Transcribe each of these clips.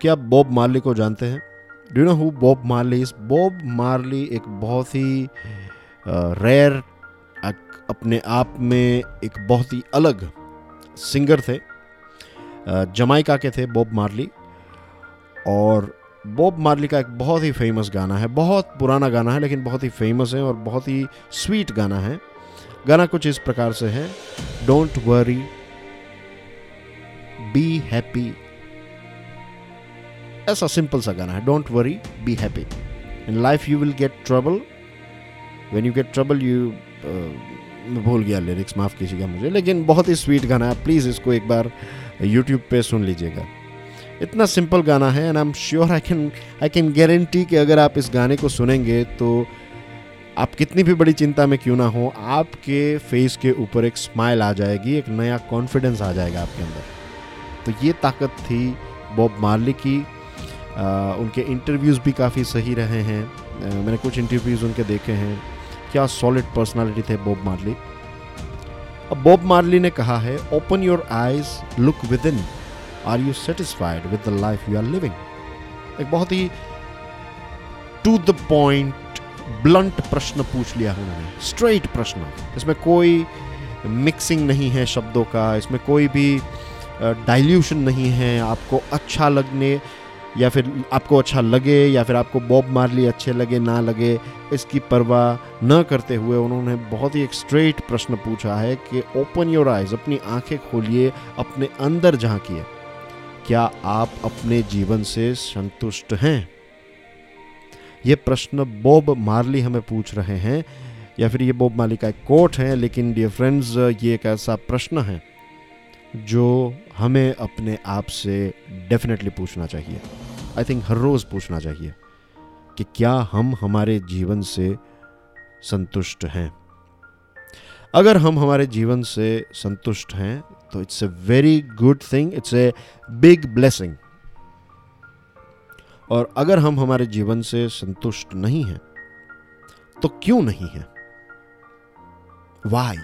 क्या आप Bob Marley को जानते हैं? Do know who Bob Marley is Bob Marley एक बहुत ही रेयर अपने आप में एक बहुत ही अलग सिंगर थे। जमाइका के थे बॉब मार्ली और बॉब मार्ली का एक बहुत ही फ़ेमस गाना है। बहुत पुराना गाना है, लेकिन बहुत ही फ़ेमस है और बहुत ही स्वीट गाना है। गाना कुछ इस प्रकार से है। डोंट वरी बी हैप्पी ऐसा सिंपल सा गाना है don't worry be happy in life you will get trouble when you get trouble you भूल गया लिरिक्स माफ़ कीजिएगा मुझे, लेकिन बहुत ही स्वीट गाना है। प्लीज़ इसको एक बार यूट्यूब पे सुन लीजिएगा। इतना सिंपल गाना है and I am sure I can I can guarantee कि अगर आप इस गाने को सुनेंगे तो आप कितनी भी बड़ी चिंता में क्यों ना हो, आपके फेस के ऊपर एक स्माइल आ जाएगी, एक नया कॉन्फिडेंस आ जाएगा आपके अंदर। तो ये ताकत थी बॉब मार्ली की। उनके इंटरव्यूज़ भी काफ़ी सही रहे हैं। मैंने कुछ इंटरव्यूज़ उनके देखे हैं। क्या सॉलिड पर्सनालिटी थे बॉब मार्ली अब बॉब मार्ली ने कहा है open your eyes look within are you satisfied with the life you are living एक बहुत ही टू द पॉइंट ब्लंट प्रश्न पूछ लिया है उन्होंने। स्ट्रेट प्रश्न। इसमें कोई मिक्सिंग नहीं है शब्दों का। इसमें कोई भी डाइल्यूशन नहीं है। आपको अच्छा लगने या फिर आपको अच्छा लगे, या फिर आपको बॉब मार्ली अच्छे लगे, ना लगे, इसकी परवाह न करते हुए उन्होंने बहुत ही एक स्ट्रेट प्रश्न पूछा है कि ओपन योर आइज़ अपनी आँखें खोलिए, अपने अंदर झांकिए क्या आप अपने जीवन से संतुष्ट हैं? ये प्रश्न बॉब मार्ली हमें पूछ रहे हैं, या फिर ये बॉब मार्ली का एक कोट है, लेकिन डियर फ्रेंड्स ये एक ऐसा प्रश्न है, जो हमें अपने आप से डेफिनेटली पूछना चाहिए। आई थिंक हर रोज़ पूछना चाहिए कि क्या हम हमारे जीवन से संतुष्ट हैं? अगर हम हमारे जीवन से संतुष्ट हैं तो it's a very good thing it's a big blessing और अगर हम हमारे जीवन से संतुष्ट नहीं हैं तो क्यों नहीं है? वाई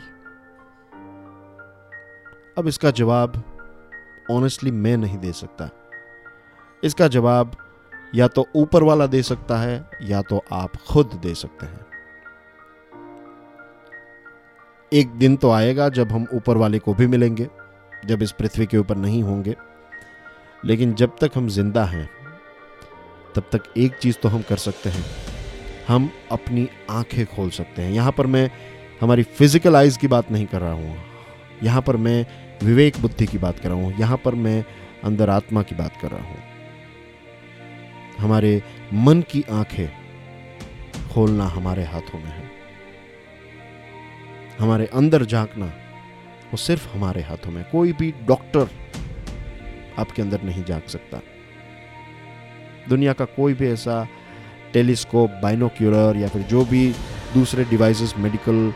अब इसका जवाब ऑनेस्टली मैं नहीं दे सकता। इसका जवाब या तो ऊपर वाला दे सकता है या तो आप खुद दे सकते हैं। एक दिन तो आएगा जब हम ऊपर वाले को भी मिलेंगे, जब इस पृथ्वी के ऊपर नहीं होंगे। लेकिन जब तक हम ज़िंदा हैं, तब तक एक चीज़ तो हम कर सकते हैं। हम अपनी आँखें खोल सकते हैं। यहाँ पर मैं हमारी फ़िज़िकल आइज़ की बात नहीं कर रहा हूँ। यहाँ पर मैं विवेक बुद्धि की बात कर रहा हूँ। यहाँ पर मैं अंदर आत्मा की बात कर रहा हूँ। हमारे मन की आँखें खोलना हमारे हाथों में है। हमारे अंदर झांकना वो सिर्फ़ हमारे हाथों में कोई भी डॉक्टर आपके अंदर नहीं झाँक सकता। दुनिया का कोई भी ऐसा टेलीस्कोप, बाइनोक्यूलर या फिर जो भी दूसरे डिवाइसेस मेडिकल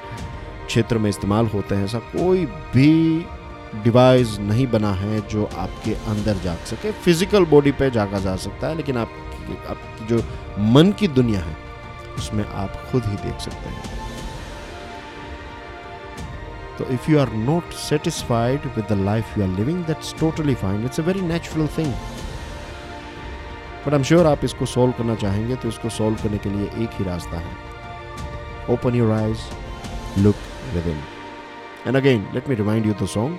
क्षेत्र में इस्तेमाल होते हैं, ऐसा कोई भी डिवाइस नहीं बना है जो आपके अंदर जाग सके। फ़िज़िकल बॉडी पे जागा जा सकता है, लेकिन आप आपकी जो मन की दुनिया है, उसमें आप खुद ही देख सकते हैं। तो if you are not satisfied with the life you are living that's totally fine it's a very natural thing but I am sure आप इसको सॉल्व करना चाहेंगे तो इसको सॉल्व करने के लिए एक ही रास्ता है। Open your eyes look within and again let me remind you the song